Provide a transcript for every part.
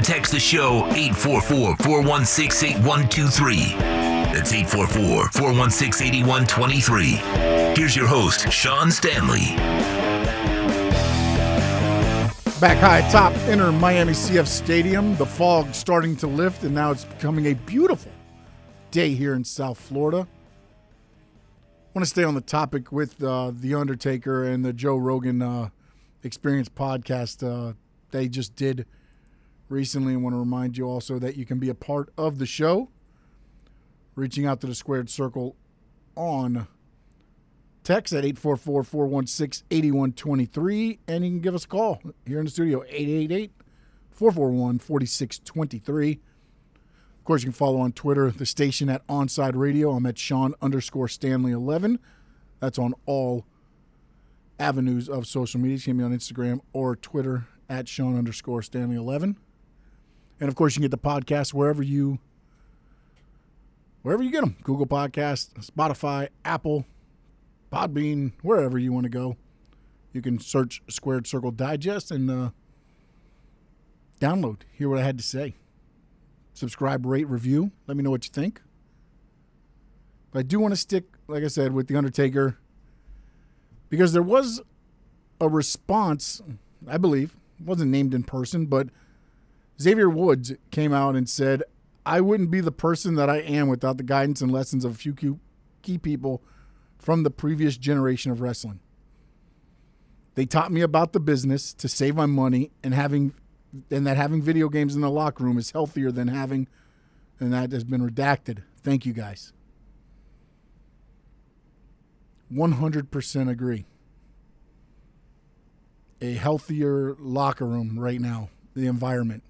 text the show 844 416 8123. That's 844 416 8123. Here's your host, Sean Stanley. Back high top Inter Miami CF Stadium. The fog starting to lift, and now it's becoming a beautiful day here in South Florida. I want to stay on the topic with uh, The Undertaker and the Joe Rogan uh, Experience podcast uh, they just did recently. I want to remind you also that you can be a part of the show, reaching out to the Squared Circle on text at 844 416 8123, and you can give us a call here in the studio, 888 441 4623. Of course, you can follow on Twitter the station at Onside Radio. I'm at Sean underscore Stanley 11. That's on all avenues of social media. You can me on Instagram or Twitter at Sean underscore Stanley 11. And of course, you can get the podcast wherever you wherever you get them. Google Podcast, Spotify, Apple, Podbean, wherever you want to go. You can search Squared Circle Digest and uh, download. Hear what I had to say. Subscribe, rate, review. Let me know what you think. But I do want to stick, like I said, with The Undertaker because there was a response, I believe, wasn't named in person, but Xavier Woods came out and said, I wouldn't be the person that I am without the guidance and lessons of a few key people from the previous generation of wrestling. They taught me about the business to save my money and having and that having video games in the locker room is healthier than having and that has been redacted. Thank you guys. 100% agree. A healthier locker room right now, the environment.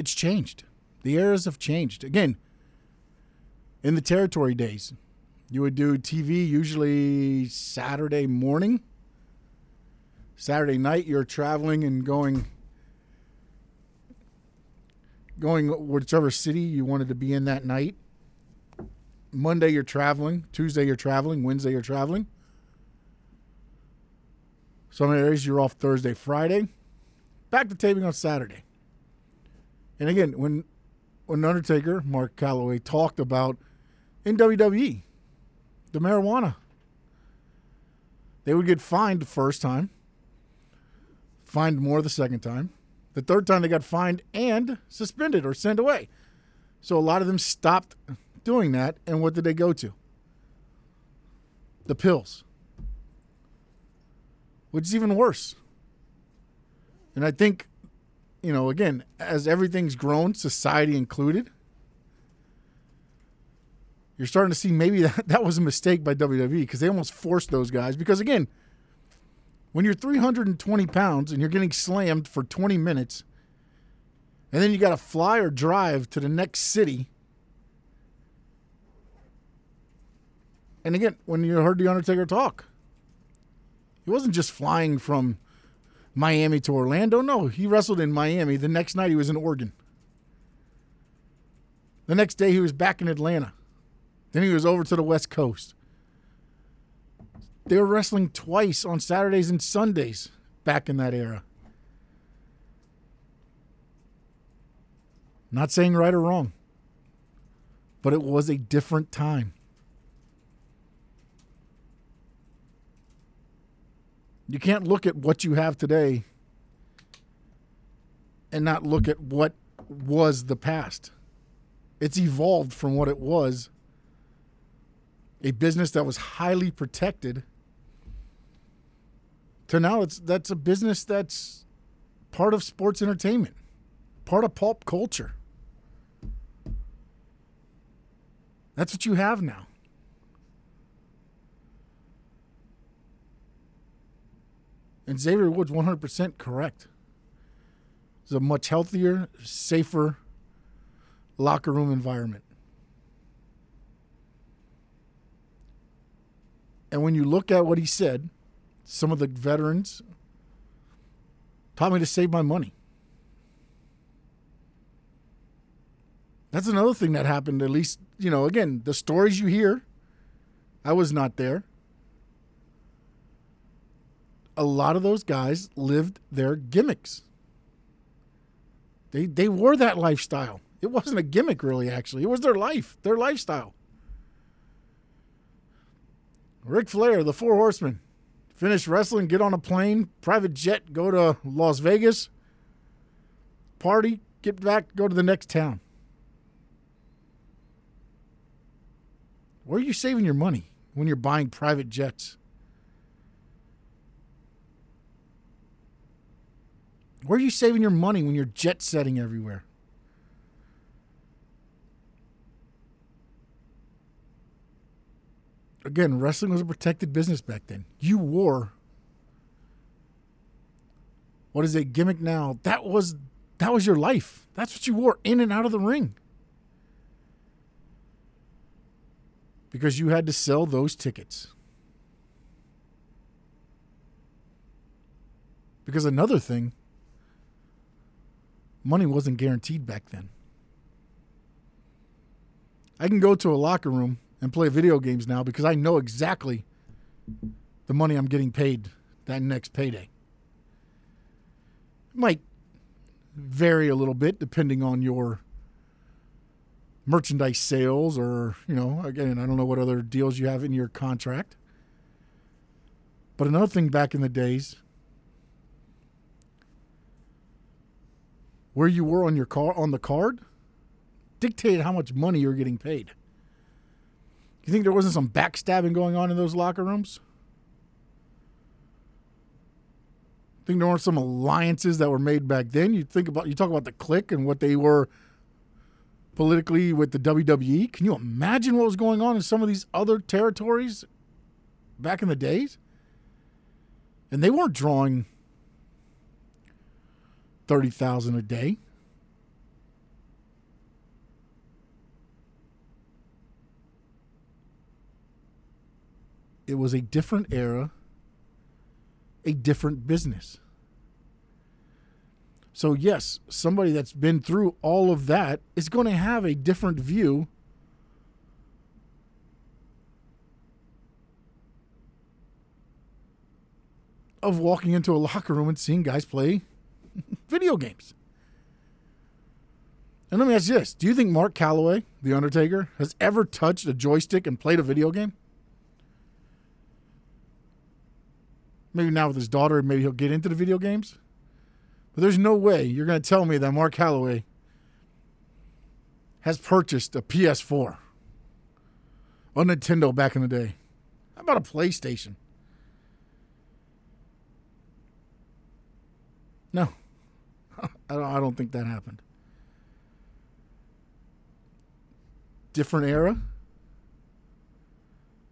It's changed. The eras have changed. Again, in the territory days, you would do TV usually Saturday morning. Saturday night, you're traveling and going going whichever city you wanted to be in that night. Monday you're traveling, Tuesday you're traveling, Wednesday you're traveling. Some areas you're off Thursday, Friday. Back to taping on Saturday. And again, when when Undertaker, Mark Calaway, talked about in WWE, the marijuana. They would get fined the first time, fined more the second time. The third time they got fined and suspended or sent away. So a lot of them stopped doing that. And what did they go to? The pills, which is even worse. And I think you know, again, as everything's grown, society included, you're starting to see maybe that, that was a mistake by WWE because they almost forced those guys. Because again, when you're 320 pounds and you're getting slammed for 20 minutes, and then you got to fly or drive to the next city. And again, when you heard The Undertaker talk, he wasn't just flying from Miami to Orlando. No, he wrestled in Miami. The next night he was in Oregon. The next day he was back in Atlanta. Then he was over to the West Coast. They were wrestling twice on Saturdays and Sundays back in that era. Not saying right or wrong, but it was a different time. You can't look at what you have today and not look at what was the past. It's evolved from what it was a business that was highly protected to now it's that's a business that's part of sports entertainment, part of pulp culture. That's what you have now. And Xavier Woods 100% correct. It's a much healthier, safer locker room environment. And when you look at what he said, some of the veterans taught me to save my money. That's another thing that happened, at least, you know, again, the stories you hear, I was not there. A lot of those guys lived their gimmicks. They they wore that lifestyle. It wasn't a gimmick really actually. It was their life, their lifestyle. Ric Flair, the Four Horsemen, finish wrestling, get on a plane, private jet, go to Las Vegas, party, get back, go to the next town. Where are you saving your money when you're buying private jets? Where are you saving your money when you're jet setting everywhere? Again, wrestling was a protected business back then. You wore what is a gimmick now? That was that was your life. That's what you wore in and out of the ring. Because you had to sell those tickets. Because another thing, money wasn't guaranteed back then. I can go to a locker room and play video games now because I know exactly the money I'm getting paid that next payday. It might vary a little bit depending on your merchandise sales or, you know, again, I don't know what other deals you have in your contract. But another thing back in the days, where you were on your car on the card dictated how much money you're getting paid. You think there wasn't some backstabbing going on in those locker rooms? Think there weren't some alliances that were made back then? You think about you talk about the Kliq and what they were politically with the WWE. Can you imagine what was going on in some of these other territories back in the days? And they weren't drawing 30,000 a day. It was a different era, a different business. So, yes, somebody that's been through all of that is going to have a different view of walking into a locker room and seeing guys play video games. And let me ask you this Do you think Mark Calaway, The Undertaker, has ever touched a joystick and played a video game? Maybe now with his daughter, maybe he'll get into the video games. But there's no way you're going to tell me that Mark Calaway has purchased a PS4 or Nintendo back in the day. How about a PlayStation? No, I don't, I don't think that happened. Different era,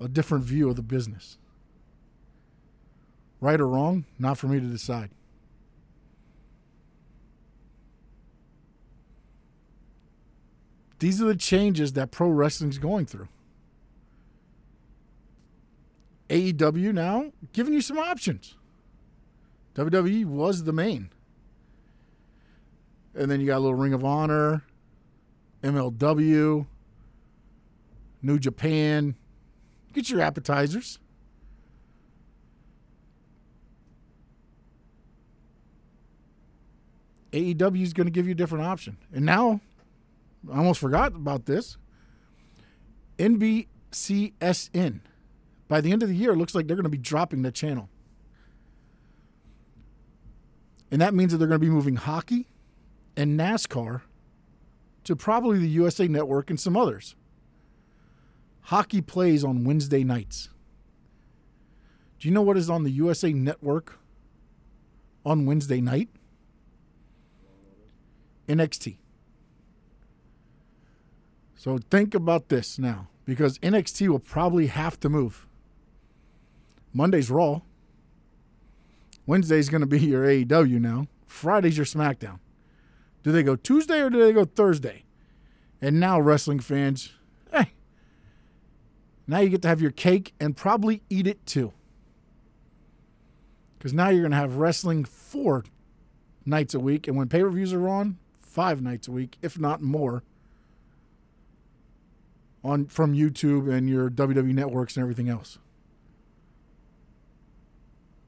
a different view of the business. Right or wrong, not for me to decide. These are the changes that pro wrestling is going through. AEW now giving you some options. WWE was the main. And then you got a little Ring of Honor, MLW, New Japan. Get your appetizers. AEW is going to give you a different option. And now, I almost forgot about this. NBCSN. By the end of the year, it looks like they're going to be dropping the channel. And that means that they're going to be moving hockey and NASCAR to probably the USA Network and some others. Hockey plays on Wednesday nights. Do you know what is on the USA Network on Wednesday night? NXT. So think about this now because NXT will probably have to move. Monday's Raw. Wednesday's going to be your AEW now. Friday's your SmackDown. Do they go Tuesday or do they go Thursday? And now, wrestling fans, hey, now you get to have your cake and probably eat it too. Because now you're going to have wrestling four nights a week. And when pay per views are on, five nights a week, if not more, on from YouTube and your WWE networks and everything else.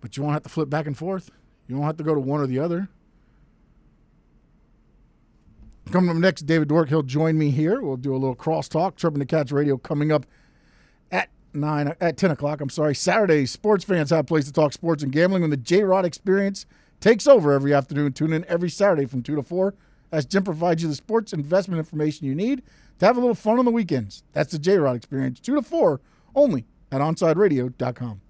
But you won't have to flip back and forth. You won't have to go to one or the other. Coming up next, David Dwork. He'll join me here. We'll do a little crosstalk. Tripping the Cats Radio coming up at nine at ten o'clock. I'm sorry. Saturday, sports fans have a place to talk sports and gambling when the J Rod Experience takes over every afternoon. Tune in every Saturday from two to four as Jim provides you the sports investment information you need to have a little fun on the weekends. That's the J Rod Experience, two to four, only at OnSideRadio.com.